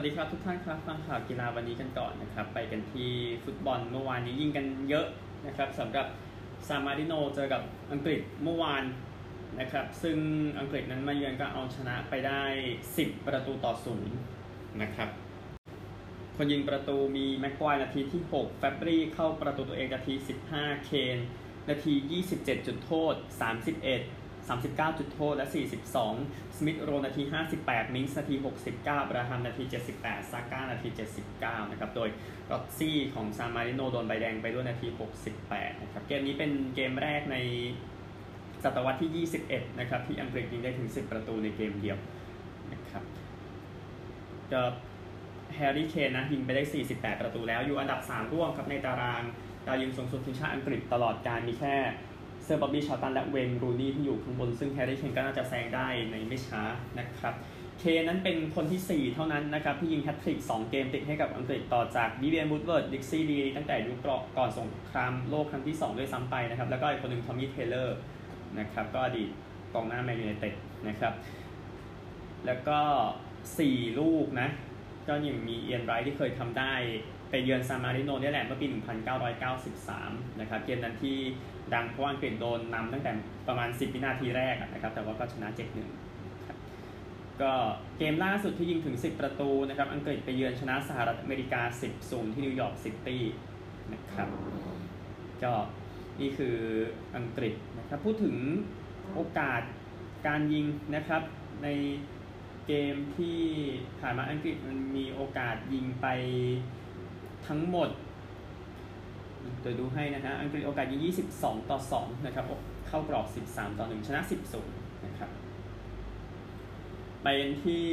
วัสดีครับทุกท่านครับฟังข่าวกีฬาวันนี้กันก่อนนะครับ ไปกันที่ฟุตบอลเมื่อวานนี้ยิงกันเยอะนะครับสำหรับซามาริโนเจอกับอังกฤษเมื่อวานนะครับ ซึ่งอังกฤษนั้นมาเยือนก็เอาชนะไปได้ 10 ประตูต่อศูนย์นะครับ คนยิงประตูมีแม็กควายนาทีที่ 6 แฟบรี่เข้าประตูตัวเองนาที 15 เคน นาที 27 จุดโทษ 31 39 จุดโทษ และ 42 สมิธโรนาที 58 มิงส์นาที 69 อับราฮัมนาที 78 ซาก้านาที 79 นะครับ โดยรอสซี่ของซามาริโนโดนใบแดงไปด้วยนาที 68 นะครับ เกมนี้เป็นเกมแรกในศตวรรษที่ 21 นะครับ ที่อังกฤษยิงได้ถึง 10 ประตูในเกมเดียวนะครับก็แฮร์รี่เคนนะยิงไปได้ 48 ประตูแล้ว อยู่อันดับ 3 ร่วมครับในตารางดาวยิงสูงสุดทีมชาติอังกฤษตลอดกาลมีแค่ เซอร์บ็อบบี้ชาร์ลตันและเวย์นรูนี่ย์ที่อยู่ข้างบน ซึ่งแฮร์รี่เคนก็น่าจะแซงได้ในไม่ช้านะครับเคนนั้นเป็นคนที่ 4 เท่านั้นนะครับ ที่ยิงแฮตทริก 2 เกมติดให้กับอังกฤษต่อจากวิเวียนวูดเวิร์ดดิกซี่ดีนตั้งแต่ยุคก่อนสงครามโลกครั้งที่ 2 ด้วยซ้ำไปนะครับ แล้วก็อีกคนหนึ่งทอมมี่เทเลอร์นะครับก็อดีตกองหน้าแมนยูไนเต็ดนะครับ แล้วก็ 4 ลูกนะ ก็ยังมีเอียนไรท์ที่เคยทำได้ ไปเยือนซามาริโนนี่แหละเมื่อปี 1993 นะครับ เกมนั้นที่ดังเพราะอังกฤษโดนนำตั้งแต่ประมาณ 10 วินาทีแรกนะครับ แต่ว่าก็ชนะ 7-1ครับก็เกมล่าสุดที่ยิงถึง 10 ประตูนะครับ อังกฤษไปเยือนชนะสหรัฐอเมริกา 10-0 ที่นิวยอร์กซิตี้นะครับ ก็นี่คืออังกฤษนะครับ พูดถึงโอกาสการยิงนะครับในเกมที่ผ่านมาอังกฤษมันมีโอกาสยิงไป ทั้งหมดเดี๋ยวดูให้นะฮะอังกฤษโอกาสยิง22 ต่อ 2 นะครับ เข้ากรอบ 13 ต่อ 1 ชนะ10 0นะครับไปที่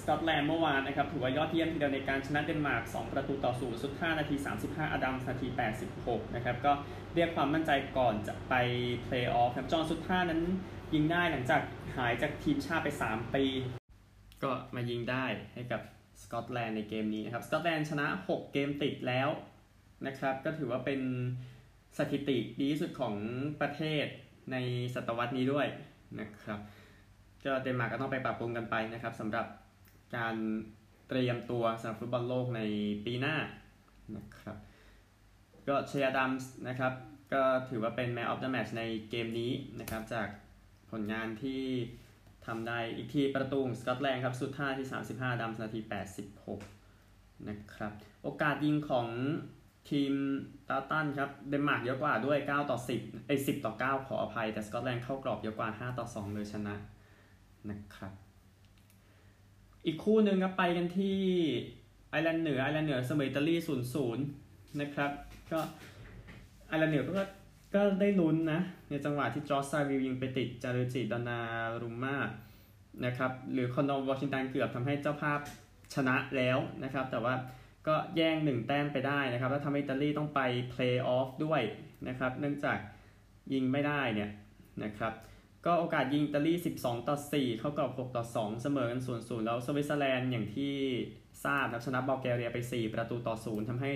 สกอตแลนด์เมื่อวานนะครับถือว่ายอดเยี่ยมทีเดียวในการชนะเดนมาร์ก 2 ประตูต่อ0ซูตตาร์นาที 35 อดัมส์นาที 86 นะครับ ก็เรียกความมั่นใจก่อนจะไปเพลย์ออฟครับจอห์นซูตตาร์นั้นยิงได้หลังจากหายจากทีมชาติไป 3 ปี ก็มายิงได้ให้กับ สกอตแลนด์ในเกมนี้นะครับสกอตแลนด์ชนะ 6 เกมติดแล้วนะครับก็ถือว่าเป็นสถิติดีที่สุดของประเทศในศตวรรษนี้ด้วยนะครับก็เดนมาร์กก็ต้องไปปรับปรุงกันไปนะครับสำหรับการเตรียมตัวสำหรับฟุตบอลโลกในปีหน้านะครับก็เชียร์ดัมส์นะครับก็ถือว่าเป็น Man of the Match ในเกมนี้นะครับจากผลงานที่ ทำได้อีกทีประตูสกอตแลนด์ครับซูตตาร์ที่ 35 อดัมส์นาที 86 นะครับ โอกาสยิงของทีมตาร์ตันครับเดนมาร์กเยอะกว่าด้วย 9 ต่อ 10ไอ้10 ต่อ 9 ขออภัย แต่สกอตแลนด์เข้ากรอบเยอะกว่า 5 ต่อ 2 เลยชนะนะครับ อีกคู่หนึ่งครับไปกันที่ไอร์แลนด์เหนือไอร์แลนด์เหนือเสมออิตาลี 0-0 นะครับ ก็ไอร์แลนด์เหนือก็ ก็ได้ลุ้นนะ ในจังหวะที่จอร์ซาวิวยิงไปติดจารุจิดานารุม่านะครับหรือคอนโดวอชิงตันเกือบทำให้เจ้าภาพชนะแล้วนะครับ แต่ว่าก็แย่งหนึ่งแต้มไปได้นะครับ แล้วทำให้อิตาลีต้องไปเพลย์ออฟด้วยนะครับ เนื่องจากยิงไม่ได้เนี่ยนะครับ ก็โอกาสยิงอิตาลี 12 ต่อ 4 เข้ากับ 6 ต่อ 2 เสมอกัน 0 0 แล้วสวิตเซอร์แลนด์อย่างที่ทราบนะชนะบัลแกเรียไป 4 ประตูต่อ 0ทำให้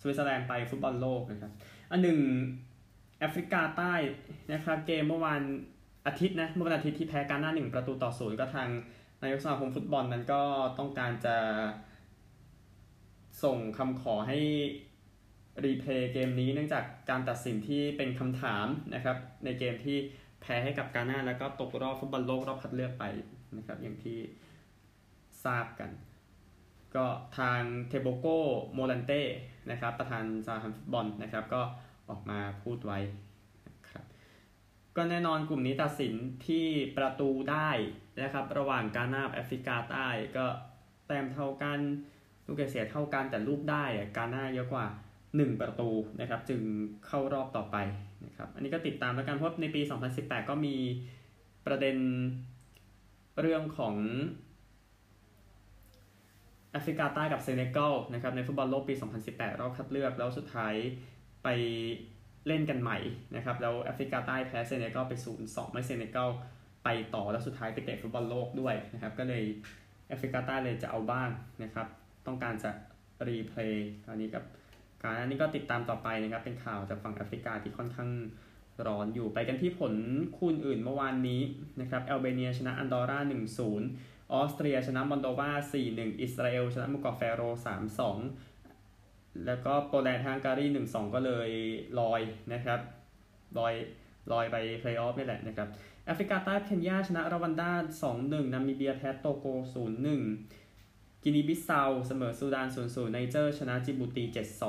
สวิตเซอร์แลนด์ไปฟุตบอลโลกนะครับ อันหนึ่ง แอฟริกาใต้นะครับเกมเมื่อวานอาทิตย์นะเมื่อวันอาทิตย์ที่แพ้กานหน้า1ประตูต่อ0ก็ทางนายกสมาคมฟุตบอลนั้นก็ต้องการจะส่งคำขอให้ replay เกมนี้เนื่องจากการตัดสินที่เป็นคำถามนะครับในเกมที่แพ้ให้กับกาหน้าแล้วก็ตกรอบฟุตบอลโลกรอบคัดเลือกไปนะครับอย่างที่ทราบกัน ก็ทางเทโบโกโมลันเต้นะครับประธานสาพันธ์ฟุตบอลนะครับก็ ออกมาพูดไว้นะครับก็แน่นอนกลุ่มนี้ตัดสินที่ประตูได้นะครับ ระหว่างกาหน้าแอฟริกาใต้ก็แต้มเท่ากันลูกเสียเท่ากันแต่ลูกได้กาหน้าเยอะกว่า 1 ประตูนะครับ จึงเข้ารอบต่อไปนะครับอันนี้ก็ติดตามแล้วกันเพราะในปี 2018 ก็มีประเด็นเรื่องของแอฟริกาใต้กับเซเนกัลนะครับในฟุตบอลโลกปี 2018 รอบคัดเลือกแล้วสุดท้าย ไปเล่นกันใหม่นะครับแล้วแอฟริกาใต้แพ้เซเนกัลไป0-2ไม่เซเนกัลไปต่อแล้วสุดท้ายไปเตะฟุตบอลโลกด้วยนะครับก็เลยแอฟริกาใต้เลยจะเอาบ้างนะครับต้องการจะ replay คราวนี้กับกานาอันนี้ก็ติดตามต่อไปนะครับเป็นข่าวจากฝั่งแอฟริกาที่ค่อนข้างร้อนอยู่ไปกันที่ผลคู่อื่นเมื่อวานนี้นะครับแอลเบเนียชนะอันดอร่า1-0ออสเตรียชนะมอลโดวา4-1 อิสราเอลชนะหมู่เกาะแฟโร3-2 แล้วก็โปแลนด์ฮังการี1-2ก็เลยลอยนะครับลอยลอยไปเพลย์ออฟนี่แหละนะครับแอฟริกาใต้เคนยาชนะรวันดา2-1นามิเบียแพ้โตโก0-1กินีบิสเซาเสมอซูดาน0-0ไนเจอร์ชนะจิบูตี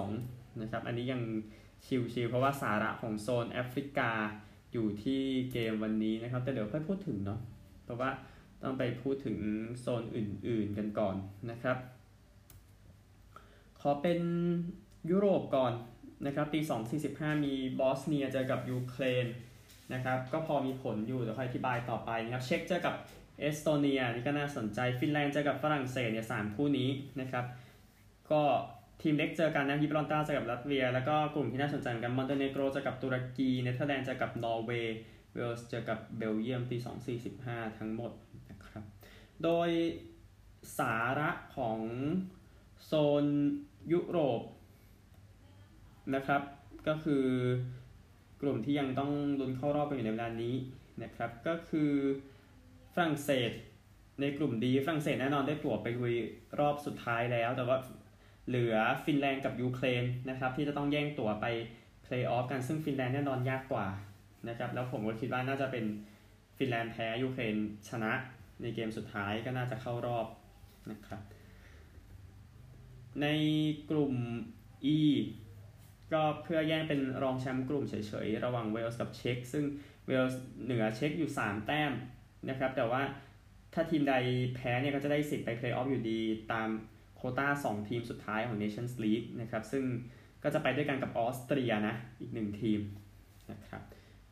7-2นะครับอันนี้ยังชิลๆเพราะว่าสาระของโซนแอฟริกาอยู่ที่เกมวันนี้นะครับ แต่เดี๋ยวค่อยพูดถึงเนาะเพราะว่าต้องไปพูดถึงโซนอื่นๆกันก่อนนะครับ อเป็นยุโรปก่อนนะครับตี2.45 มีบอสเนียเจอกับยูเครนนะครับก็พอมีผลอยู่เดี๋ยวค่อยอธิบายต่อไปนะครับเช็กเจอกับเอสโตเนียนี่ก็น่าสนใจฟินแลนด์เจอกับฝรั่งเศสเนี่ยสามคู่นี้นะครับก็ทีมเล็กเจอกันนะยิบรอลตาร์เจอกับลัตเวีย แล้วก็กลุ่มที่น่าสนใจกันมอนเตเนโกรเจอกับตุรกีเนเธอร์แลนด์เจอกับนอร์เวย์เวลส์เจอกับเบลเยียมตี2.45 ทั้งหมดนะครับโดยสาระของโซน ยุโรปนะครับ ก็คือกลุ่มที่ยังต้องลุ้นเข้ารอบกันอยู่ในเวลานี้นะครับ ก็คือฝรั่งเศสในกลุ่ม D ฝรั่งเศสแน่นอนได้ตั๋วไปลุยรอบสุดท้ายแล้ว แต่ว่าเหลือฟินแลนด์กับยูเครนนะครับ ที่จะต้องแย่งตั๋วไปเพลย์ออฟกันซึ่งฟินแลนด์แน่นอนยากกว่านะครับ แล้วผมก็คิดว่าน่าจะเป็นฟินแลนด์แพ้ยูเครนชนะในเกมสุดท้ายก็น่าจะเข้ารอบนะครับ ในกลุ่ม E ก็เพื่อแย่งเป็นรองแชมป์กลุ่มเฉยๆ ระหว่างเวลส์กับเช็กซึ่งเวลส์เหนือเช็กอยู่ 3 แต้มนะครับ แต่ว่าถ้าทีมใดแพ้เนี่ยก็จะได้สิทธิ์ไปเพลย์ออฟอยู่ดี ตามโควต้า 2 ทีมสุดท้ายของ Nations League นะครับ ซึ่งก็จะไปด้วยกันกับออสเตรียนะ อีกหนึ่งทีมนะครับ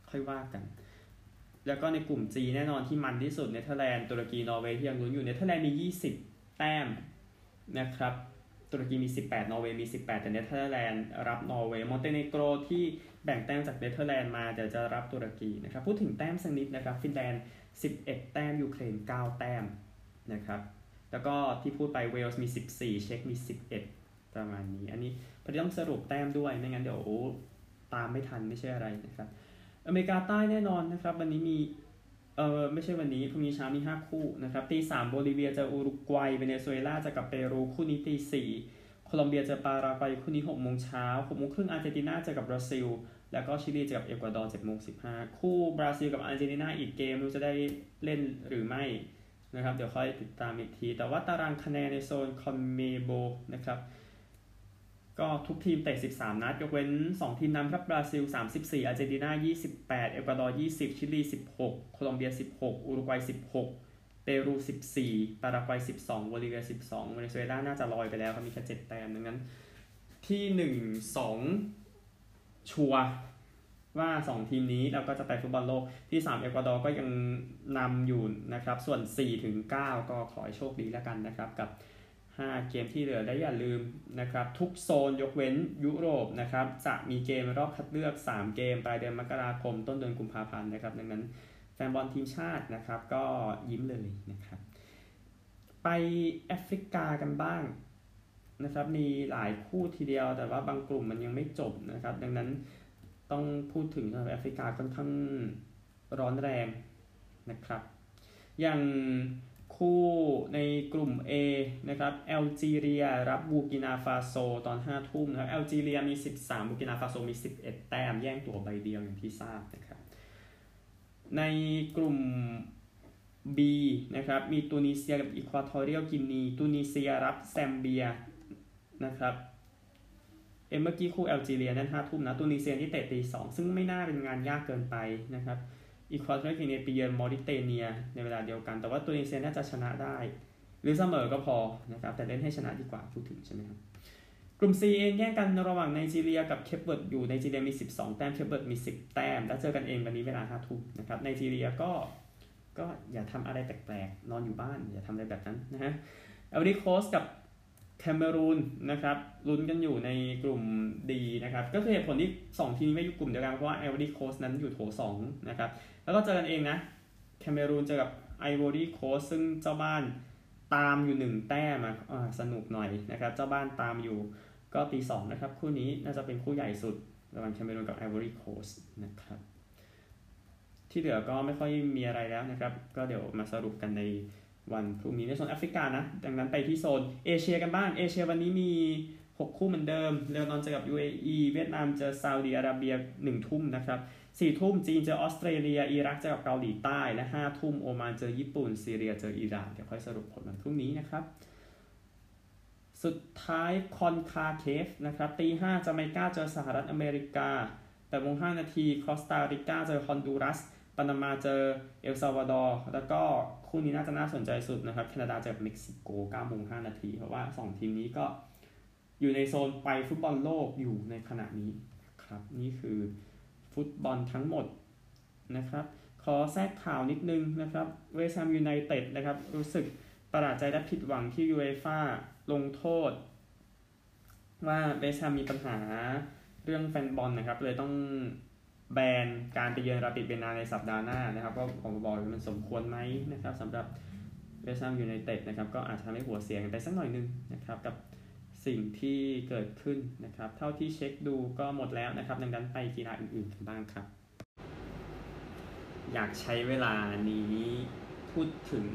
ค่อยว่ากัน แล้วก็ในกลุ่ม G แน่นอนที่มันที่สุดเนเธอร์แลนด์ตุรกีนอร์เวย์ที่ยังลุ้นอยู่เนเธอร์แลนด์มี 20 แต้มนะครับ ตุรกีมี 18 นอร์เวย์มี 18 แต่เนเธอร์แลนด์รับนอร์เวย์มอนเตเนโกรที่แบ่งแต้มจากเนเธอร์แลนด์มาเดี๋ยวจะรับตุรกีนะครับพูดถึงแต้มสักนิดนะครับฟินแลนด์ 11 แต้มยูเครน 9 แต้มนะครับแล้วก็ที่พูดไปเวลส์มี 14 เช็กมี 11 ประมาณนี้ อันนี้พอดีต้องสรุปแต้มด้วยไม่งั้นเดี๋ยวตามไม่ทันไม่ใช่อะไรนะครับอเมริกาใต้แน่นอนนะครับวันนี้มี เออไม่ใช่วันนี้พรุ่งนี้เช้ามี 5 คู่นะครับตีสามโบลิเวียเจออุรุกวัยเวเนซุเอลาเจอกับเปรูคู่นี้ตีสี่โคลอมเบียเจอปารากวัยคู่นี้6โมงเช้า6โมงครึ่งอาร์เจนตินาเจอกับบราซิล แล้วก็ชิลีเจอกับเอกวาดอร์7โมง15คู่บราซิลกับอาร์เจนตินาอีกเกมไม่รู้จะได้เล่นหรือไม่นะครับเดี๋ยวค่อยติดตามอีกที แต่ว่าตารางคะแนนในโซนคอนเมบอลนะครับ ก็ทุกทีมเตะ 13 นัด ยกเว้น 2 ทีมนำครับบราซิล 34อาร์เจนตินา 28 เอกวาดอร์ 20 ชิลี 16 โคลอมเบีย 16 อุรุกวัย 16 เปรู 14 ปารากวัย 12โบลิเวีย 12เวเนซุเอลาน่าจะลอยไปแล้วครับมีแค่7แต้มดังนั้น ที่ 1 2 ชัวว่า 2 ทีมนี้เราก็จะไปฟุตบอลโลกที่ 3 เอกวาดอร์ก็ยังนำอยู่นะครับ ส่วน 4 ถึง 9 ก็ขอให้โชคดีแล้วกันนะครับกับ 5 เกมที่เหลือและอย่าลืมนะครับทุกโซนยกเว้นยุโรปนะครับจะมีเกมรอบคัดเลือก 3 เกมปลายเดือนมกราคมต้นเดือนกุมภาพันธ์นะครับ ดังนั้นแฟนบอลทีมชาตินะครับก็ยิ้มเลยนะครับ ไปแอฟริกากันบ้างนะครับมีหลายคู่ทีเดียวแต่ว่าบางกลุ่มมันยังไม่จบนะครับ ดังนั้นต้องพูดถึงสำหรับแอฟริกาค่อนข้างร้อนแรงนะครับ อย่าง คู่ในกลุ่ม A นะครับแอลจีเรียรับบูร์กินาฟาโซตอน5ทุ่มนะครับแอลจีเรียมี 13 บูร์กินาฟาโซมี 11 แต้มแย่งตั๋วใบเดียวอย่างที่ทราบนะครับ ในกลุ่ม B นะครับมีตูนิเซียกับอิเควทอเรียลกินีตูนิเซียรับแซมเบียนะครับเอ็มเมื่อกี้คู่แอลจีเรียนั้น5ทุ่มนะตูนิเซียที่เตะตี2ซึ่งไม่น่าเป็นงานยากเกินไปนะครับ อิเควทอเรียลกินีไปเยือนมอริเตเนียในเวลาเดียวกัน แต่ว่าตูนิเซียน่าจะชนะได้ หรือเสมอก็พอนะครับแต่เล่นให้ชนะดีกว่าพูดถึงใช่ไหมครับกลุ่ม C เองแย่งกันระหว่างไนจีเรียกับเคปเวิร์ดอยู่ไนจีเรียมี 12 แต้มเคปเวิร์ดมี 10 แต้ม แล้วเจอกันเองวันนี้เวลา5ทุ่มนะครับไนจีเรียก็ก็อย่าทำอะไรแปลกๆ นอนอยู่บ้าน อย่าทำอะไรแบบนั้นนะฮะไอวอรีโคสต์กับแคเมอรูนนะครับลุ้นกันอยู่ในกลุ่ม D นะครับ ก็คือเหตุผลที่ 2 ทีมไม่อยู่กลุ่มเดียวกันเพราะว่าไอวอรีโคสต์นั้นอยู่โถ2นะครับ แล้วก็เจอกันเองนะแคเมอรูนเจอกับไอวอรีโคสต์ซึ่งเจ้าบ้านตามอยู่หนึ่งแต้มอะสนุกหน่อยนะครับ เจ้าบ้านตามอยู่ก็ตีสองนะครับ คู่นี้น่าจะเป็นคู่ใหญ่สุดระหว่างแคเมอรูนกับไอวอรีโคสต์นะครับ ที่เหลือก็ไม่ค่อยมีอะไรแล้วนะครับ ก็เดี๋ยวมาสรุปกันในวันพรุ่งนี้ในโซนแอฟริกานะ ดังนั้นไปที่โซนเอเชียกันบ้าง เอเชียวันนี้มี 6 คู่เหมือนเดิม เลบานอนเจอกับ UAE เวียดนามเจอซาอุดีอาระเบีย1ทุ่มนะครับ สี่ทุ่มจีนเจอออสเตรเลีย อิรักเจอกับเกาหลีใต้ และห้าทุ่มโอมานเจอญี่ปุ่น ซีเรียเจออิหร่าน เดี๋ยวค่อยสรุปผลวันพรุ่งนี้นะครับ สุดท้ายคอนคาแคฟนะครับตีห้าจาเมกาเจอสหรัฐอเมริกาแปดโมงห้านาทีคอสตาริกาเจอฮอนดูรัสปานามาเจอเอลซาวาดอร์แล้วก็คู่นี้น่าจะน่าสนใจสุดนะครับแคนาดาเจอเม็กซิโก9โมง5นาทีเพราะว่า 2 ทีมนี้ก็อยู่ในโซนไปฟุตบอลโลกอยู่ในขณะนี้ครับ นี่คือ ฟุตบอลทั้งหมดนะครับขอแทรกข่าวนิดนึงนะครับเวสต์แฮมยูไนเต็ดนะครับรู้สึกประหลาดใจและผิดหวังที่ยูเอฟ่าลงโทษ ว่าเวสต์แฮมมีปัญหาเรื่องแฟนบอลนะครับ เลยต้องแบนการไปเยือนราปิดเวียนนาในสัปดาห์หน้านะครับก็ผมบอกมันสมควรไหมนะครับสำหรับเวสต์แฮมยูไนเต็ดนะครับก็อาจจะทำให้หัวเสียไปสักหน่อยนึงนะครับกับ สิ่งที่เกิดขึ้นนะครับ เท่าที่เช็คดูก็หมดแล้วนะครับ ดังนั้นไปกีฬาอื่นๆกันบ้างครับ อยากใช้เวลานี้พูดถึง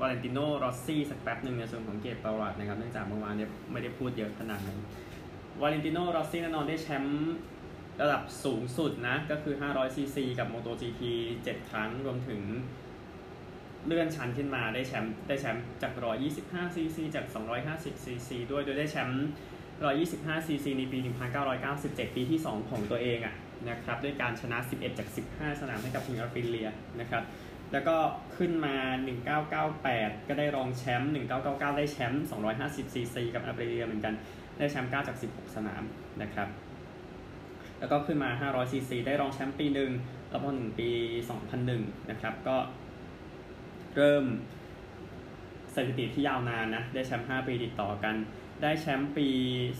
วาเลนติโนโรสซี่สักแป๊บหนึ่งในส่วนของเกร็ดประวัตินะครับ เนื่องจากเมื่อวานเนี่ยไม่ได้พูดเยอะขนาดนั้นวาเลนติโนโรสซี่แน่นอนได้แชมป์ระดับสูงสุดนะ ก็คือ 500ซีซีกับ MotoGP 7 ครั้งรวมถึง เลื่อนชั้นขึ้นมาได้แชมป์ได้แชมป์จาก 125 ซีซีจาก 250 ซีซีด้วยโดยได้แชมป์ 125 ซีซีในปี 1997 ปีที่ 2 ของตัวเองอะนะครับด้วยการชนะ 11 จาก 15 สนามให้กับทีมอาพริเลียนะครับแล้วก็ขึ้นมา 1998 ก็ได้รองแชมป์ 1999 ได้แชมป์ 250 ซีซีกับอาพริเลียเหมือนกันได้แชมป์ 9 จาก 16 สนามนะครับแล้วก็ขึ้นมา 500 ซีซีได้รองแชมป์ปีหนึ่งแล้วพอถึงปี 2001 นะครับก็ เริ่มสถิติที่ยาวนานนะ ได้แชมป์5ปีติดต่อกัน ได้แชมป์ปี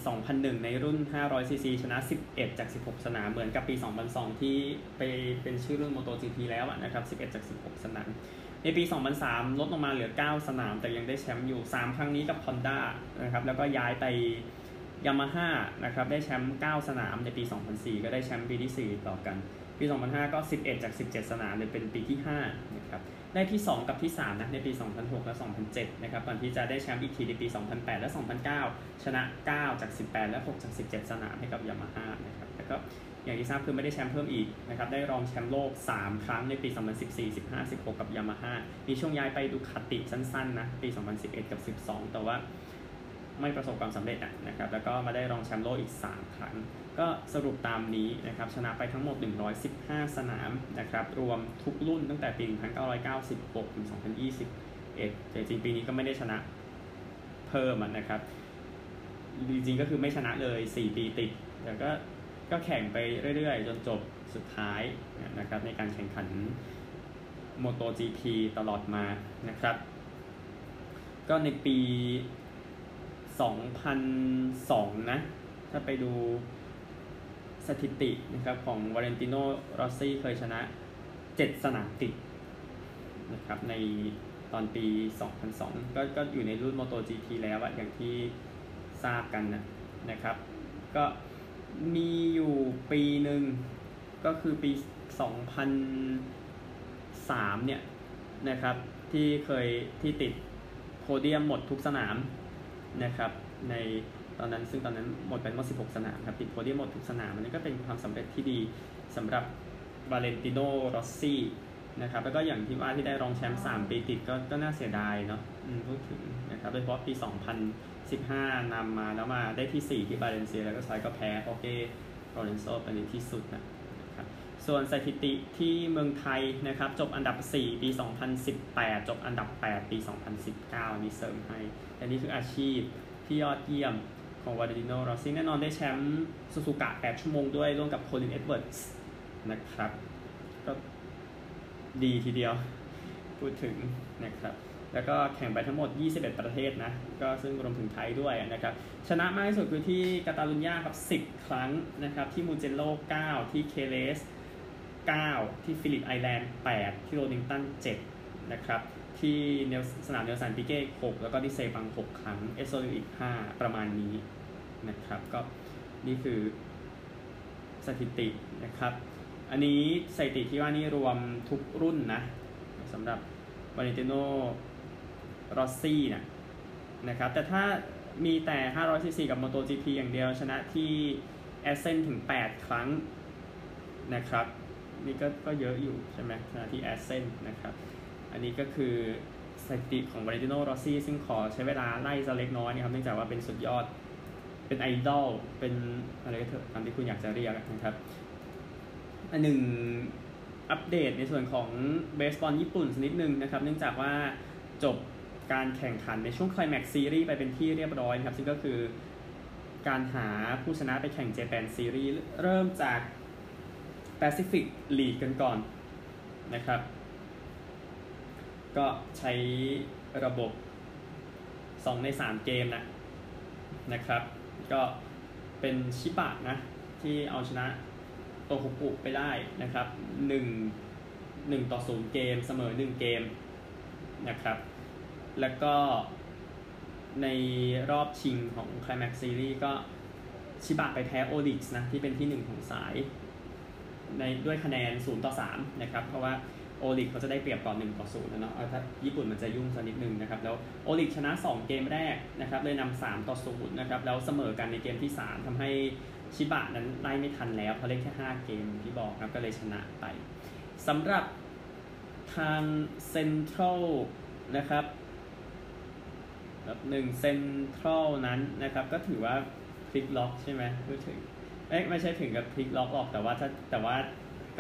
2001 ในรุ่น 500ซีซีชนะ 11 จาก 16 สนาม เหมือนกับปี 2002 ที่ไปเป็นชื่อรุ่น MotoGP แล้วนะครับ 11 จาก 16 สนาม ในปี 2003 ลดลงมาเหลือ 9 สนาม แต่ยังได้แชมป์อยู่ 3 ครั้งนี้กับ Honda นะครับ แล้วก็ย้ายไปยามาฮ่านะครับ ได้แชมป์ 9 สนาม ในปี 2004 ก็ได้แชมป์ปีที่ 4 ต่อกัน ปี 2005 ก็ 11 จาก 17 สนามเลยเป็นปีที่ 5 นะครับ ได้ที่ 2 กับที่3นะในปี 2006 และ 2007 นะครับก่อนที่จะได้แชมป์อีกทีในปี 2008 และ 2009 ชนะ 9 จาก 18 และ 6 จาก 17 สนามให้กับยามาฮ่านะครับแล้วก็อย่างที่ทราบคือไม่ได้แชมป์เพิ่มอีกนะครับได้รองแชมป์โลก 3 ครั้งในปี 2014 15 16 กับยามาฮ่ามีช่วงย้ายไปดูคาติสั้นๆนะปี 2011 กับ 12 แต่ว่า ไม่ประสบความสำเร็จนะครับแล้วก็มาได้รองแชมป์โลกอีก 3 ครั้ง ก็สรุปตามนี้นะครับชนะไปทั้งหมด 115 สนามนะครับรวมทุกรุ่นตั้งแต่ปี 1996 ถึง 2021แต่จริงปีนี้ก็ไม่ได้ชนะเพิ่มนะครับจริงๆก็คือไม่ชนะเลย 4 ปีติดแต่ก็ก็แข่งไปเรื่อยๆ จนจบสุดท้ายนะครับในการแข่งขัน MotoGP ตลอดมานะครับ ก็ในปี 2002 นะ ถ้าไปดูสถิตินะครับของวาเลนติโนโรซี่เคยชนะ 7 สนามติดนะครับในตอนปี 2002 ก็ก็อยู่ในรุ่น MotoGP แล้วอะอย่างที่ทราบกันนะนะครับ ก็มีอยู่ปีหนึ่งก็คือปี 2003 เนี่ยนะครับที่เคยที่ติดโพเดียมหมดทุกสนาม นะครับในตอนนั้นซึ่งตอนนั้นหมดไปหมด 16 สนามครับติดโพเดียมหมดทุกสนามอันนี้ก็เป็นความสำเร็จที่ดีสำหรับวาเลนติโนโรสซี่นะครับแล้วก็อย่างที่ว่าที่ได้รองแชมป์3ปีติดก็ก็น่าเสียดายเนาะพูดถึงนะครับโดยเฉพาะปี 2015นำมาแล้วมาได้ที่ 4 ที่บาเลนเซียแล้วก็สุดท้ายก็แพ้ฮอร์เก ลอเรนโซไปในที่สุดนะ ส่วนสถิติที่เมืองไทยนะครับ จบอันดับ 4 ปี 2018 จบอันดับ 8 ปี 2019 นี่เสริมให้อันนี้คืออาชีพที่ยอดเยี่ยมของวาเลนติโนรอสซี่แน่นอนได้แชมป์ซูซูกะ 8 ชั่วโมงด้วย ร่วมกับโคลิน เอ็ดเวิร์ดส์นะครับ ก็ดีทีเดียว พูดถึงนะครับ แล้วก็แข่งไปทั้งหมด 21 ประเทศนะ ก็ซึ่งรวมถึงไทยด้วยนะครับ ชนะมากที่สุดคือที่กาตาลุญญาครับ 10 ครั้งนะครับ ที่มูเจลโล 9 ที่เฆเรซ 9 ที่ฟิลิปไอแลนด์8ที่โดนิงตัน7นะครับที่เนลสนามเนลสันปิเก้6แล้วก็ที่เซปัง 6 ครั้ง เอสโตริลอีก 5 ประมาณนี้นะครับก็นี่คือสถิตินะครับ อันนี้สถิติที่ว่านี่รวมทุกรุ่นนะสำหรับวาเลนติโนรอสซี่นะนะครับแต่ถ้ามีแต่ 500ซีซีกับ MotoGP อย่างเดียวชนะที่แอสเซนถึง 8 ครั้งนะครับ นี่ก็ก็เยอะอยู่ใช่ไหมชนะที่แอสเซนนะครับ อันนี้ก็คือสถิติของวาเลนติโนรอสซี่ซึ่งขอใช้เวลาไล่สักเล็กน้อยนะครับเนื่องจากว่าเป็นสุดยอดเป็นไอดอลเป็นอะไรก็เถอะตามที่คุณอยากจะเรียกนะครับ อันหนึ่งอัปเดตในส่วนของเบสบอลญี่ปุ่นสักนิดนึงนะครับ เนื่องจากว่าจบการแข่งขันในช่วงไคลแม็กซ์ซีรีส์ไปเป็นที่เรียบร้อยนะครับ ซึ่งก็คือการหาผู้ชนะไปแข่งเจแปนซีรีส์เริ่มจาก แปซิฟิกลีกกันก่อนนะครับ ก็ใช้ระบบ 2 ใน 3 เกมนะนะครับ ก็เป็นชิบะนะ ที่เอาชนะโตคุกุไปได้นะครับ1 1ต่อ0เกมเสมอ 1 เกมนะครับ แล้วก็ในรอบชิงของ Climax Series ก็ชิบะไปแพ้โอลิกส์นะ ที่เป็นที่ 1 ของสาย ในด้วยคะแนน 0 ต่อ 3 นะครับ เพราะว่าโอลิกเขาจะได้เปรียบก่อน1ต่อ0นะเนาะถ้าญี่ปุ่นมันจะยุ่งสักนิดนึงนะครับ แล้วโอลิกชนะ 2 เกมแรกนะครับ เลยนำ3ต่อ0นะครับ แล้วเสมอกันในเกมที่ 3ทำให้ชิบะนั้นไล่ไม่ทันแล้วเพราะเล่นแค่ 5 เกมที่บอกครับ ก็เลยชนะไปสำหรับทางเซ็นทรัลนะครับแบบหนึ่งเซ็นทรัลนั้นนะครับ ก็ถือว่าพลิกล็อกใช่ไหมพูดถึง เอ๊ะไม่ใช่ถึงกับพลิกล็อกหรอกแต่ว่าถ้าแต่ว่า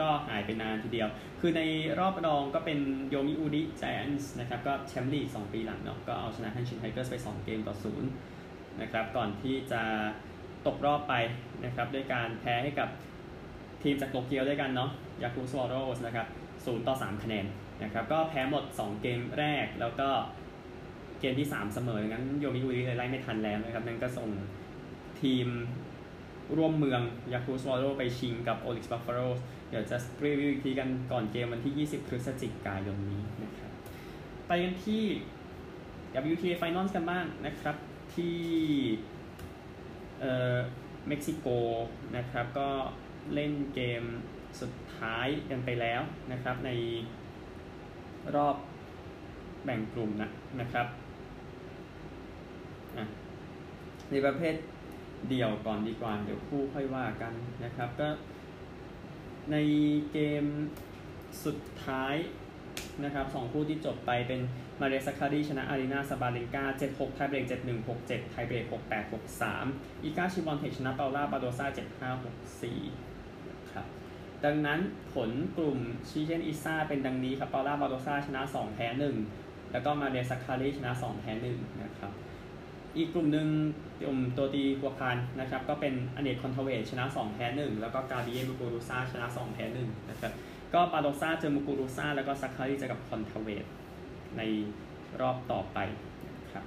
ก็หายไปนานทีเดียว คือในรอบรองก็เป็นโยมิอูริไจแอนส์นะครับ ก็แชมป์ลีก2ปีหลังเนาะ ก็เอาชนะฮันชินไทเกอร์สไป 2 เกมต่อ0นะครับ ก่อนที่จะตกรอบไปนะครับด้วยการแพ้ให้กับทีมจากโตเกียวด้วยกันเนาะ ยาคูลท์สวอลโลส์นะครับ0ต่อ 3 คะแนนนะครับ ก็แพ้หมด 2 เกมแรก แล้วก็เกมที่ 3 เสมอ งั้นโยมิอูริเลยไล่ไม่ทันแล้วนะครับ นั่นก็ส่งทีม ร่วมเมืองยาคูลท์สวอลโลส์ไปชิงกับโอริกซ์บัฟฟาโลส์เดี๋ยวจะรีวิวอีกทีกันก่อนเกมวันที่ 20 พฤศจิกายนนี้นะครับ ไปกันที่ WTA Finals กันบ้างนะครับ ที่เอ่อเม็กซิโกนะครับ ก็เล่นเกมสุดท้ายกันไปแล้วนะครับ ในรอบแบ่งกลุ่มนะนะครับ ในประเภท เดี่ยวก่อนดีกว่าเดี๋ยวคู่ค่อยว่ากันนะครับ ก็ในเกมสุดท้ายนะครับสองคู่ที่จบไปเป็นมาเรียซัคคารีชนะอารีนาซาบาเลนกา7-6ไทเบรก7-1 6-7ไทเบรก6-8 6-3อีกาชวิออนเท็กชนะเปาล่าบาโดซา7-5 6-4ครับดังนั้นผลกลุ่มชิเชนอิตซาเป็นดังนี้ครับเปาล่าบาโดซาชนะ 2 แพ้ 1 แล้วก็มาเรียซัคคารีชนะ 2 แพ้ 1 นะครับ อีกกลุ่มหนึ่งกลุ่มเตโอติวากันนะครับก็เป็นอเน็ตคอนทาเวตชนะ 2 แพ้ 1 แล้วก็การ์บีเญมูกูรูซาชนะ 2 แพ้ 1 นะครับก็ปาโดซาเจอมูกูรูซาแล้วก็ซักคารีเจอกับคอนเทเวชในรอบต่อไปนะครับ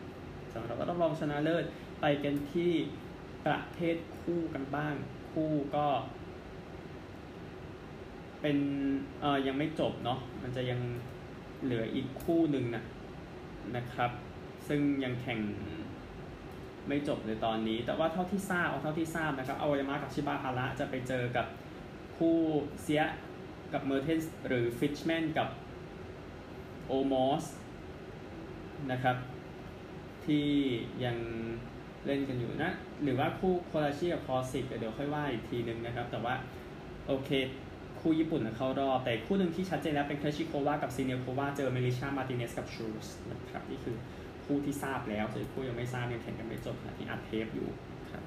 สำหรับรอบรองชนะเลิศไปกันที่ประเภทคู่กันบ้างคู่ก็เป็นเอ่อยังไม่จบเนาะมันจะยังเหลืออีกคู่หนึ่งนะนะครับ ซึ่งยังแข่ง ไม่จบในตอนนี้ แต่ว่าเท่าที่ทราบเอาเท่าที่ทราบนะครับเอายามากับชิบาฮาระจะไปเจอกับคู่เซี่ยกับเมอร์เทนส์หรือฟิชมันกับโอลมอสนะครับ ที่ยังเล่นกันอยู่นะ หรือว่าคู่โคลาชิกับคอสิกเดี๋ยวค่อยว่าอีกทีนึงนะครับ แต่ว่าโอเค คู่ญี่ปุ่นเข้ารอบ แต่คู่หนึ่งที่ชัดเจนแล้วเป็นเครชิโควากับซิเนียโควาเจอเมลิชาร์มาร์ติเนซกับชูสนะครับ นี่คือ คู่ที่ทราบแล้วส่วนคู่ยังไม่ทราบยังแข่งกันไม่จบนะที่อัดเทปอยู่ครับ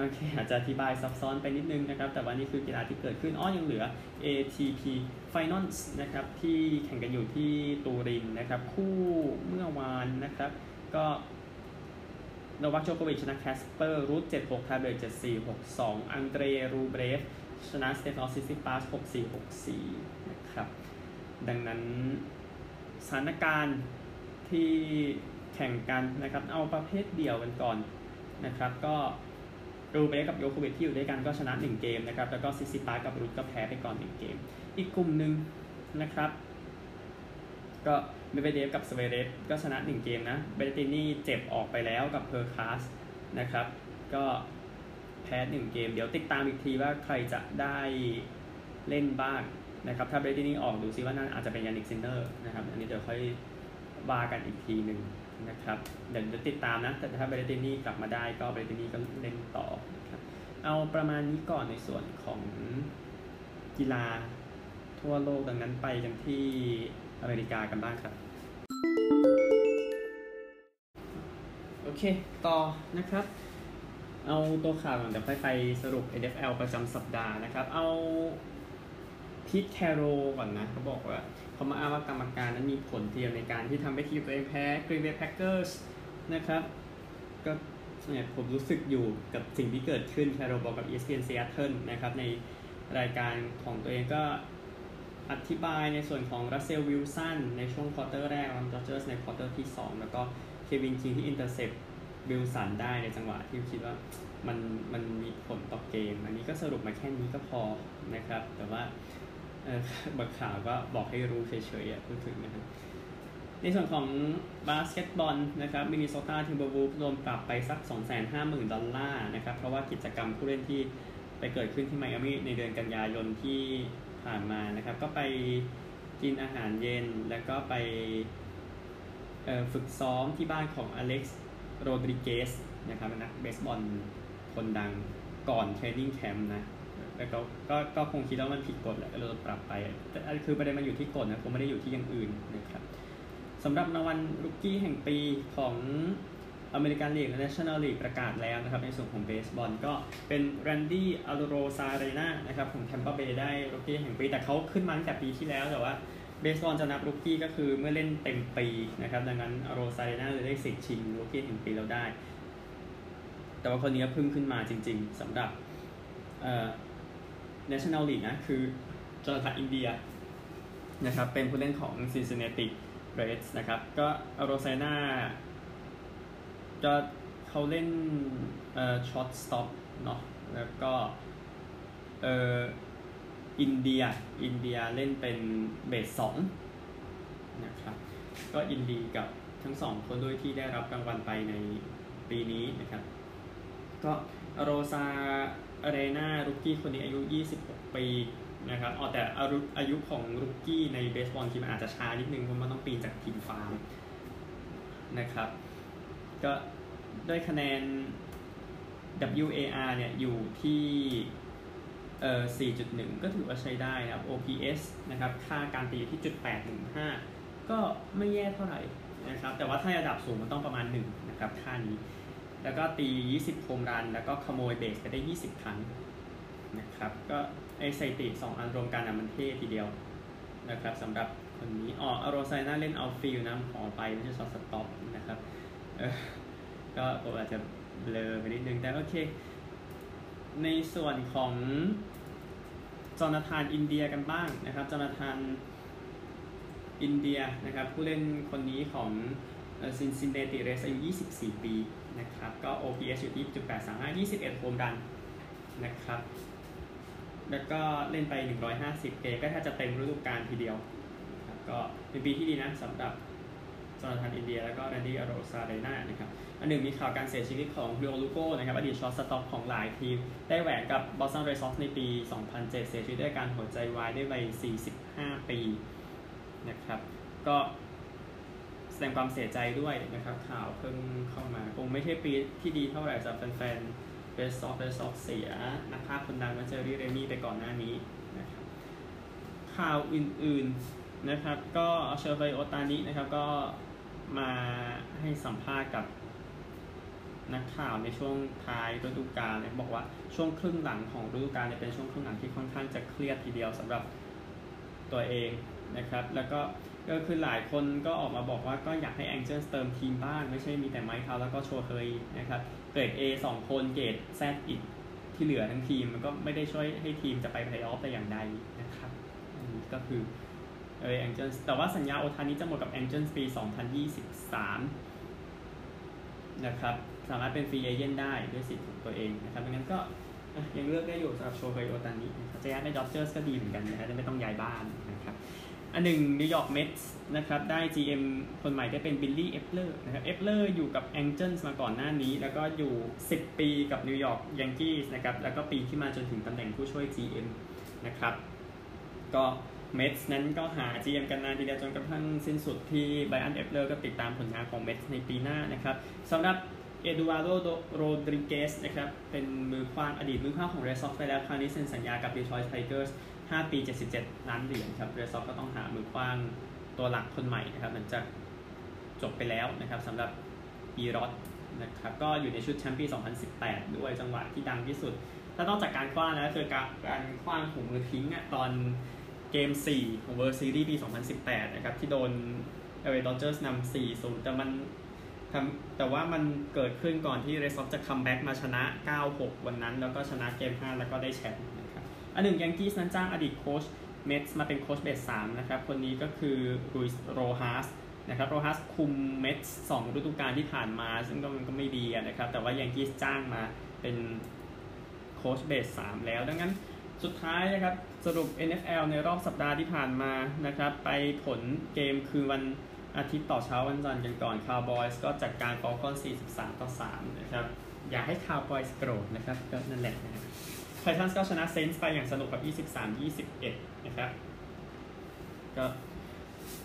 โอเคอาจจะอธิบายซับซ้อนไปนิดนึงนะครับ แต่ว่านี่คือกีฬาที่เกิดขึ้นอ้อยังเหลือ ATP Finals นะครับที่แข่งกันอยู่ที่ตูรินนะครับ คู่เมื่อวานนะครับ ก็โนวัคโจโควิชชนะแคสเปอร์รูด7-6ไทเบรก7-4 6-2อังเดรรูเบลฟชนะสเตฟานซิซิปาส6-4 6-4นะครับ ดังนั้นสถานการณ์ ที่แข่งกันนะครับ เอาประเภทเดี่ยวกันก่อนนะครับ ก็รูเบลฟกับโจโควิชที่อยู่ด้วยกันก็ชนะ 1 เกมนะครับ แล้วก็ซิซิปาสกับรูดก็แพ้ไปก่อน 1 เกม อีกกลุ่มหนึ่งนะครับ ก็เมดเวเดฟกับซเวเรฟก็ชนะ 1 เกมนะเบเรตตินี่เจ็บออกไปแล้วกับเฮอร์คาซนะครับ ก็แพ้ 1 เกม เดี๋ยวติดตามอีกทีว่าใครจะได้เล่นบ้างนะครับ ถ้าเบร็ตตินี่ออกดูซิว่าน่าอาจจะเป็นยานิกซินเนอร์นะครับ อันนี้เดี๋ยวค่อย ว่ากันอีกทีหนึ่งนะครับเดี๋ยวจะติดตามนะ แต่ถ้าเบร็ตตินี่กลับมาได้ก็เบร็ตตินี่ก็เล่นต่อนะครับเอาประมาณนี้ก่อนในส่วนของกีฬาทั่วโลกดังนั้นไปกันที่อเมริกากันบ้างครับ โอเค ต่อนะครับ เอาตัวข่าวก่อนเดี๋ยวค่อยไปสรุป NFL ประจำสัปดาห์นะครับ เอา พีทแคร์โรลก่อนนะเขาบอกว่าเขามาอ้างว่ากรรมการนั้นมีผลเทียมในการที่ทำให้ทีมตัวเองแพ้กรีนเบย์แพ็คเกอร์สนะครับ ก็เนี่ยผมรู้สึกอยู่กับสิ่งที่เกิดขึ้นแคร์โรลบอกกับ ESPN Seattle นะครับ ในรายการของตัวเองก็อธิบายในส่วนของรัสเซลวิลสันในช่วง quarter แรกของดอจเจอร์สใน quarter ที่ 2 แล้วก็เควินคิงที่ interceptวิลสันได้ในจังหวะที่คิดว่ามันมันมีผลต่อเกม อันนี้ก็สรุปมาแค่นี้ก็พอนะครับ แต่ว่า บางข่าวก็บอกให้รู้เฉยๆพูดถึงนะครับในส่วนของบาสเกตบอลนะครับมินนิโซตาทิมเบอร์วูล์ฟส์โดนปรับไปสัก 250,000 ดอลลาร์นะครับ เพราะว่ากิจกรรมผู้เล่นที่ไปเกิดขึ้นที่ไมอามี่ในเดือนกันยายนที่ผ่านมานะครับ ก็ไปกินอาหารเย็นแล้วก็ไปฝึกซ้อมที่บ้านของอเล็กซ์โรดริเกสนะครับนักเบสบอลคนดังก่อน training camp นะ แล้วก็ก็ก็คงคิดว่ามันผิดกฎแหละก็เลยปรับไป แต่คือประเด็นมันอยู่ที่กฎนะคงไม่ได้อยู่ที่อย่างอื่นนะครับสำหรับรางวัล rookie แห่งปีของ American League และ National League ประกาศแล้วนะครับ ในส่วนของเบสบอลก็เป็นแรนดี้อัลโรซาเรนานะครับของแทมเปอร์เบย์ได้ rookie แห่งปี แต่เขาขึ้นมาตั้งแต่ปีที่แล้วแต่ว่าเบสบอลจะนับ rookie ก็คือเมื่อเล่นเต็มปีนะครับ ดังนั้นอโรซาเรนาเลยได้สิทธิ์ชิง rookie แห่งปีเราได้ แต่ว่าคนนี้เพิ่งขึ้นมาจริง ๆสำหรับ National League นะ คือจอร์แดนอินเดียนะครับเป็นผู้เล่นของ Cincinnati Reds นะครับ ก็อโรซาเรนาก็เขาเล่นเอ่อ shortstop เนาะแล้วก็เอ่ออินเดียอินเดียเล่นเป็นเบสสองนะครับก็อินดีกับทั้งสองคนด้วยที่ได้รับรางวัลไปในปีนี้นะครับ ก็อโรซา เรนา rookie คนนี้อายุ 26 ปีนะครับอ๋อแต่อายุของ rookie ในเบสบอลทีมอาจจะช้านิดนึงเพราะมันต้องปีนจากทีมฟาร์มนะครับ ก็ด้วยคะแนน WAR เนี่ยอยู่ที่เอ่อ4.1 ก็ถือว่าใช้ได้นะครับ OPS นะครับ ค่าการตีที่จุด815 ก็ไม่แย่เท่าไหร่นะครับ แต่ว่าถ้าระดับสูงมันต้องประมาณ 1 นะครับ ค่านี้ แล้วก็ตี 20 home run แล้วก็ขโมยเบสไปได้ 20 ครั้งนะครับ ก็ไอ้สถิติ 2 อันรวมกันนะมันเท่ทีเดียวนะครับสำหรับคนนี้อ๋ออโรซาเรน่าเล่น outfield นะขออภัยไม่ใช่ shortstopนะครับก็ผมอาจจะเบลอไปนิดนึง แต่โอเค ในส่วนของจอนาธานอินเดียกันบ้างนะครับจอนาธานอินเดียนะครับผู้เล่นคนนี้ของซินซินเนติเรสอายุ 24 ปี นะครับก็ OPS อยู่ที่จุด835 21โฮมรันนะครับแล้วก็เล่นไป 150 เกมก็ถ้าจะเต็มฤดูกาลทีเดียวครับก็เป็นปีที่ดีนะสำหรับจอร์แดนอินเดีย แล้วก็แรนดี้อโรซาเรน่านะครับอันหนึ่งมีข่าวการเสียชีวิตของฮูลิโอลูโก้นะครับอดีต shortstop ของหลายทีม ได้แหวนกับบอสตันเรดซอกซ์ในปี 2007 เสียชีวิตด้วยการหัวใจวายด้วยวัย 45 ปีนะครับก็ แสดงความเสียใจด้วยนะครับ ข่าวเพิ่งเข้ามาคงไม่ใช่ปีที่ดีเท่าไหร่สำหรับแฟนๆเรดซอกซ์เรดซอกซ์เสียนักพากย์คนดังมาเจอร์รี่เรมี่ไปก่อนหน้านี้นะครับข่าวอื่นๆนะครับก็เชอร์ไฟโอตานินะครับก็มาให้สัมภาษณ์กับนักข่าวในช่วงท้ายฤดูกาลเนี่ยบอกว่าช่วงครึ่งหลังของฤดูกาลเนี่ยเป็นช่วงครึ่งหลังที่ค่อนข้างจะเครียดทีเดียวสำหรับตัวเอง นะครับ แล้วก็ก็คือหลายคนก็ออกมาบอกว่าก็อยากให้ Angels เติมทีมบ้าง ไม่ใช่มีแต่ไมค์เขาแล้วก็โชว์เฮยนะครับ เกรด A 2 คนเกรด Z อีกที่เหลือทั้งทีม มันก็ไม่ได้ช่วยให้ทีมจะไปเพลย์ออฟแต่อย่างใดนะครับอันนี้ก็คือเออ Angels แต่ว่าสัญญาโอทานิจะหมดกับ Angels ปี 2023 นะครับ สามารถเป็น free agent ได้ด้วยสิทธิ์ของตัวเองนะครับดังนั้นก็ยังเลือกได้อยู่สำหรับโชว์เฮยโอตานิจะย้ายไปดอดเจอร์สก็ดีเหมือนกันนะฮะจะไม่ต้องย้ายบ้าน อันหนึ่งนิวยอร์กเมทส์นะครับได้ GM คนใหม่ได้เป็นบิลลี่เอปเปลอร์นะครับเอปเปลอร์อยู่กับ Angels มาก่อนหน้านี้ แล้วก็อยู่ 10 ปีกับนิวยอร์กแยงกี้นะครับแล้วก็ปีที่มาจนถึงตำแหน่งผู้ช่วย GM นะครับก็เมทส์นั้นก็หา GM กันนานทีเดียวจนกระทั่งสิ้นสุดที่ไบอันเอปเปลอร์ก็ติดตามผลงานของเมทส์ในปีหน้านะครับสำหรับเอดูอาร์โดโรดริเกสนะครับเป็นมือขว้างอดีตมือขว้างของเรดซอกซ์ไปแล้วคราวนี้เซ็นสัญญากับดีท 5 ปี 77 ล้านเหรียญครับเรดซอกซ์ก็ต้องหามือขว้างตัวหลักคนใหม่นะครับหลังจากจบไปแล้วนะครับสำหรับ E-Rod นะครับก็อยู่ในชุดแชมป์ปี 2018 ด้วยจังหวะที่ดังที่สุดถ้านอกจากการขว้างแล้วคือการขว้างถุงมือทิ้งอะตอนเกม 4 ของ World Series ปี 2018 นะครับที่โดนแอลเอดอดเจอร์สนำ4-0แต่มันทำแต่ว่ามันเกิดขึ้นก่อนที่เรดซอกซ์จะ comeback มาชนะ 9-6 วันนั้น แล้วก็ชนะเกม 5 แล้วก็ได้แชมป์ อันหนึ่งแยงกี้นั้นจ้างอดีตโค้ชเมทส์มาเป็นโค้ชเบส3นะครับคนนี้ก็คือลุยส์โรฮาสนะครับโรฮาสคุมเมทส์สองฤดูกาลที่ผ่านมา ซึ่งก็มันก็ไม่ดีนะครับแต่ว่าแยงกี้จ้างมาเป็นโค้ชเบส3แล้ว ดังนั้นสุดท้ายนะครับสรุป NFL ในรอบสัปดาห์ที่ผ่านมานะครับไปผลเกมคือวันอาทิตย์ต่อเช้าวันจันทร์กันก่อนคาวบอยส์ก็จัดการฟอลคอน 43 ต่อ 3 นะครับ อย่าให้คาวบอยส์โกรธนะครับ ก็นั่นแหละนะครับ ไททันส์ก็ชนะเซนต์สไปอย่างสนุกกับ 23-21 นะครับก็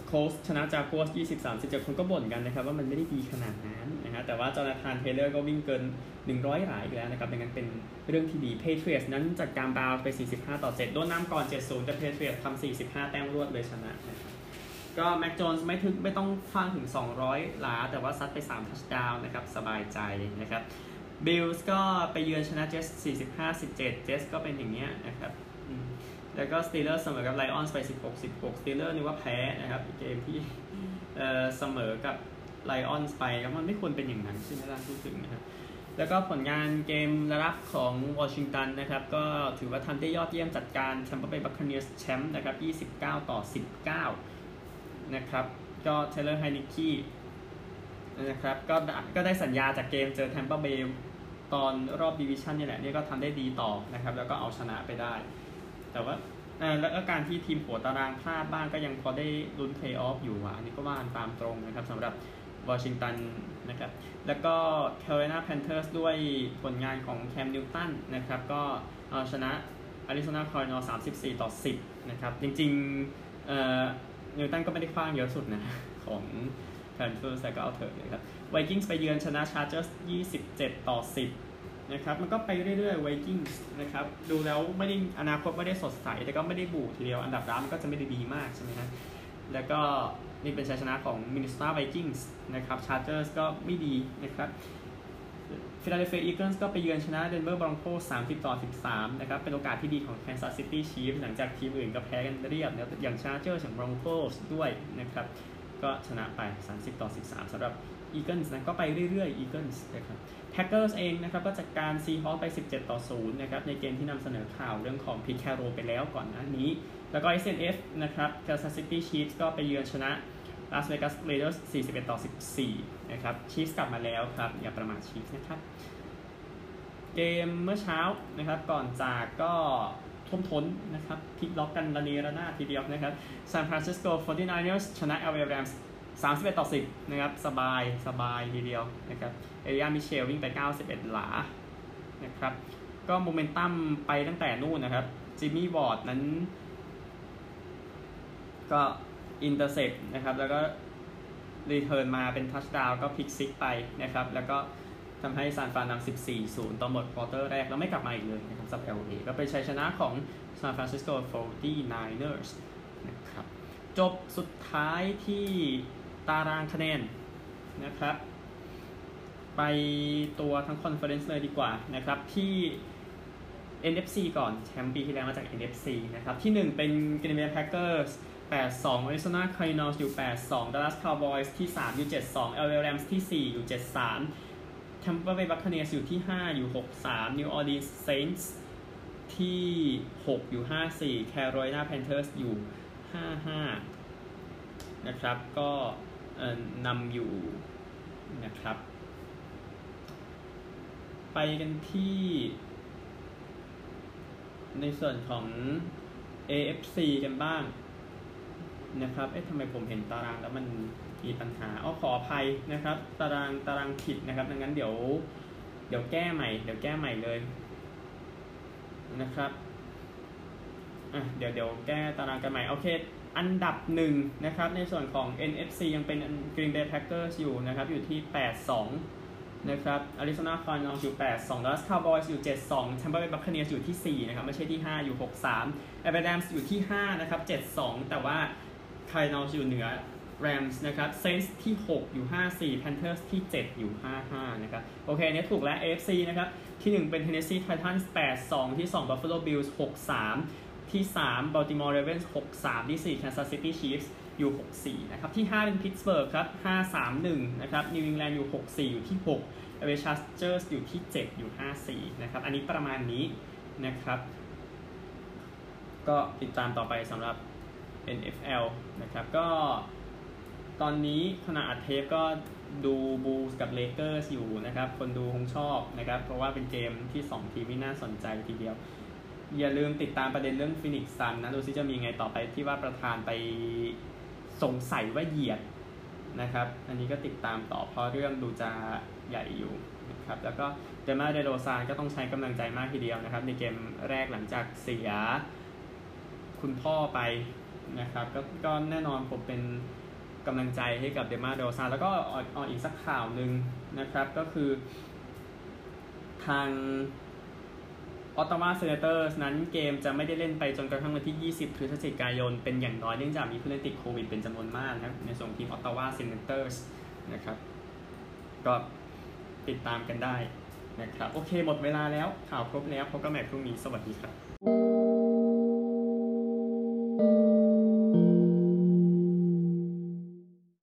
โคลต์สชนะจากัวร์ส23 17 คนก็บ่นกันนะครับ ว่ามันไม่ได้ดีขนาดนั้นนะฮะแต่ว่าโจนาธานเทย์เลอร์ก็วิ่งเกิน 100 หลายอีกแล้วนะครับดังนั้นเป็นเรื่องที่ดีแพทริออตส์นั้นจัดการบราวน์ไป 45 ต่อ 7 โดนนำก่อน 7-0 แต่แพทริออตส์ทำ45 แต้มรวดเลยชนะนะครับก็แม็กโจนส์ไม่ถึงไม่ต้องขว้างถึง 200 หลา แต่ว่าซัดไป 3 ทัชดาวน์นะครับ สบายใจนะครับ บิลส์ก็ไปเยือนชนะเจ็ตส์45 17เจ็ตส์ก็เป็นอย่างเงี้ยนะครับแล้วก็สตีเลอร์เสมอกับไลออนส์ไป16 16สตีเลอร์นึกว่าแพ้นะครับเกมที่เสมอกับไลออนส์ไปแล้วมันไม่ควรเป็นอย่างนั้นใช่ไหมล่ะพูดถึงนะครับแล้วก็ผลงานเกมระดับของวอชิงตันนะครับ ก็ถือว่าทำได้ยอดเยี่ยมจัดการแทมปาเบย์บัคคาเนียร์สแชมป์นะครับ 29 ต่อ 19 นะครับ ก็เทย์เลอร์ไฮนิกกี้นะครับก็ก็ได้สัญญาจากเกมเจอแทมเปอร์เบย์ ตอนรอบดิวิชันนี่แหละนี่ก็ทำได้ดีต่อนะครับ แล้วก็เอาชนะไปได้ แต่ว่าแล้วก็การที่ทีมหัวตารางพลาดบ้างก็ยังพอได้ลุ้นเพลย์ออฟอยู่อะอันนี้ก็ว่าตามตรงนะครับสำหรับวอชิงตันนะครับ แล้วก็ Carolina Panthers ด้วยผลงานของแคมนิวตันนะครับ ก็เอาชนะ Arizona Cardinals 34ต่อ10นะครับ จริงๆนิวตันก็ไม่ได้คว้างเยอะสุดนะ ของ Panthers แต่ก็เอาเถอะนะครับ Vikings ไปเยือนชนะ Chargers 27ต่อ10 นะครับมันก็ไปเรื่อยๆ Vikings นะครับดูแล้วไม่ได้อนาคตไม่ได้สดใส แต่ก็ไม่ได้บูทีเดียวอันดับร้านก็จะไม่ได้ดีมากใช่ไหมนะแล้วก็นี่เป็นชัยชนะของ Minnesota Vikings นะครับ Chargers ก็ไม่ดีนะครับ Philadelphia Eagles ก็ไปเยือนชนะ Denver Broncos 30 ต่อ 13 นะครับ เป็นโอกาสที่ดีของ Kansas City Chiefs หลังจากทีมอื่นก็แพ้กันเรียบนะอย่าง Chargers อย่าง Broncos ด้วยนะครับ ก็ชนะไป 30 ต่อ 13สำหรับ Eagles นะก็ไปเรื่อยๆ Eagles นะครับ Packers เองนะครับก็จัดการ Seahawks ไป 17 ต่อ 0 นะครับในเกมที่นำเสนอข่าวเรื่องของ Pete Carroll ไปแล้วก่อนหน้านี้ แล้วก็ SNF นะครับ Kansas City Chiefs ก็ไปเยือนชนะ Las Vegas Raiders 41 ต่อ 14 นะครับ Chiefs กลับมาแล้วครับ อย่าประมาท Chiefs นะครับ เกมเมื่อเช้านะครับก่อนจากก็ท่วมท้นนะครับพลิกล็อกกันระเนระนาดทีเดียวนะครับ San Francisco 49ers ชนะ LA Rams 31 ต่อ 10 นะครับ สบายสบายทีเดียวนะครับ เอริยามิเชลวิ่งไป 91 หลา นะครับ ก็โมเมนตัมไปตั้งแต่นู่นนะครับ จิมมี่วอร์ดนั้น ก็ intercept นะครับ แล้วก็ return มาเป็นทัชดาวน์ก็ pick six ไปนะครับ แล้วก็ทำให้ซานฟรานนำ14-0ต่อหมดควอเตอร์แรก แล้วไม่กลับมาอีกเลยนะครับสำหรับ LA ก็เป็นชัยชนะของ San Francisco 49ers นะครับ จบสุดท้ายที่ ตารางคะแนนนะครับ ไปดูทั้ง conference เลยดีกว่านะครับ ที่ NFC ก่อนแชมป์ปีที่แล้วมาจาก NFC นะครับ ที่ 1 เป็น Green Bay Packers 82 Arizona Cardinals อยู่ 82 Dallas Cowboys ที่ 3 อยู่ 72 LA Rams ที่ 4 อยู่ 73 Tampa Bay Buccaneers อยู่ที่ 5 อยู่ 63 New Orleans Saints ที่ 6 อยู่ 54 Carolina Panthers อยู่ 55 นะครับ ก็ นำอยู่นะครับ ไปกันที่ในส่วนของ AFC กันบ้างนะครับ เอ๊ะทำไมผมเห็นตารางแล้วมันมีปัญหาอ๋อขออภัยนะครับ ตารางตารางผิดนะครับ ดังนั้นเดี๋ยวเดี๋ยวแก้ใหม่ เดี๋ยวแก้ใหม่เลยนะครับอะเดี๋ยวเดี๋ยวแก้ตารางกันใหม่ โอเค อันดับหนึ่งนะครับในส่วนของ NFC ยังเป็น Green Bay Packers อยู่นะครับอยู่ที่ 8-2 นะครับ Arizona Cardinals อยู่ 8-2 Dallas Cowboys อยู่ 7-2 Tampa Bay Buccaneers อยู่ที่ 4 นะครับไม่ใช่ที่ 5 อยู่ 6-3 a b r a m s อยู่ที่ 5 นะครับ 7-2 แต่ว่า Cardinals อยู่เหนือ Rams นะครับ Saints ที่ 6 อยู่ 5-4 Panthers ที่ 7 อยู่ 5-5 นะครับ โอเคอันนี้ถูกแล้ว AFC นะครับ ที่ 1 เป็น Tennessee Titans 8-2 ที่ 2 Buffalo Bills 6-3 ที่ 3 Baltimore Ravens 6-3 ที่ 4 Kansas City Chiefs อยู่ 6-4 นะครับ ที่ 5 เป็น Pittsburgh ครับ 5-3-1 นะครับ New England อยู่ 6-4 อยู่ที่6 LA Chargers อยู่ที่ 7 อยู่ 5-4 นะครับ อันนี้ประมาณนี้นะครับ ก็ติดตามต่อไปสำหรับ NFL นะครับ ก็ตอนนี้ขณะอัดเทปก็ดูบูสกับเลเกอร์สอยู่นะครับ คนดูคงชอบนะครับ เพราะว่าเป็นเกมที่ 2 ทีมที่น่าสนใจทีเดียว อย่าลืมติดตามประเด็นเรื่องฟีนิกซ์ซันส์นะ ดูซิจะมีไงต่อไปที่ว่าประธานไปสงสัยว่าเหยียดนะครับ อันนี้ก็ติดตามต่อเพราะเรื่องดูจะใหญ่อยู่นะครับ แล้วก็เดอมาร์เดโรซานก็ต้องใช้กำลังใจมากทีเดียวนะครับ ในเกมแรกหลังจากเสียคุณพ่อไปนะครับก็ก็แน่นอนผมเป็นกำลังใจให้กับเดอมาร์เดโรซานแล้วก็อออีกสักข่าวหนึ่งนะครับ ก็คือทาง ออตตาวาเซเนเตอร์สนั้นเกมจะไม่ได้เล่นไปจนกระทั่งวันที่ 20 พฤศจิกายน เป็นอย่างน้อยเนื่องจากมีผู้เล่นติดโควิดเป็นจำนวนมากนะครับในส่วนทีมออตตาวาเซเนเตอร์สนะครับ ก็ติดตามกันได้นะครับ โอเคหมดเวลาแล้วข่าวครบแล้วพบกันใหม่พรุ่งนี้ สวัสดีครับ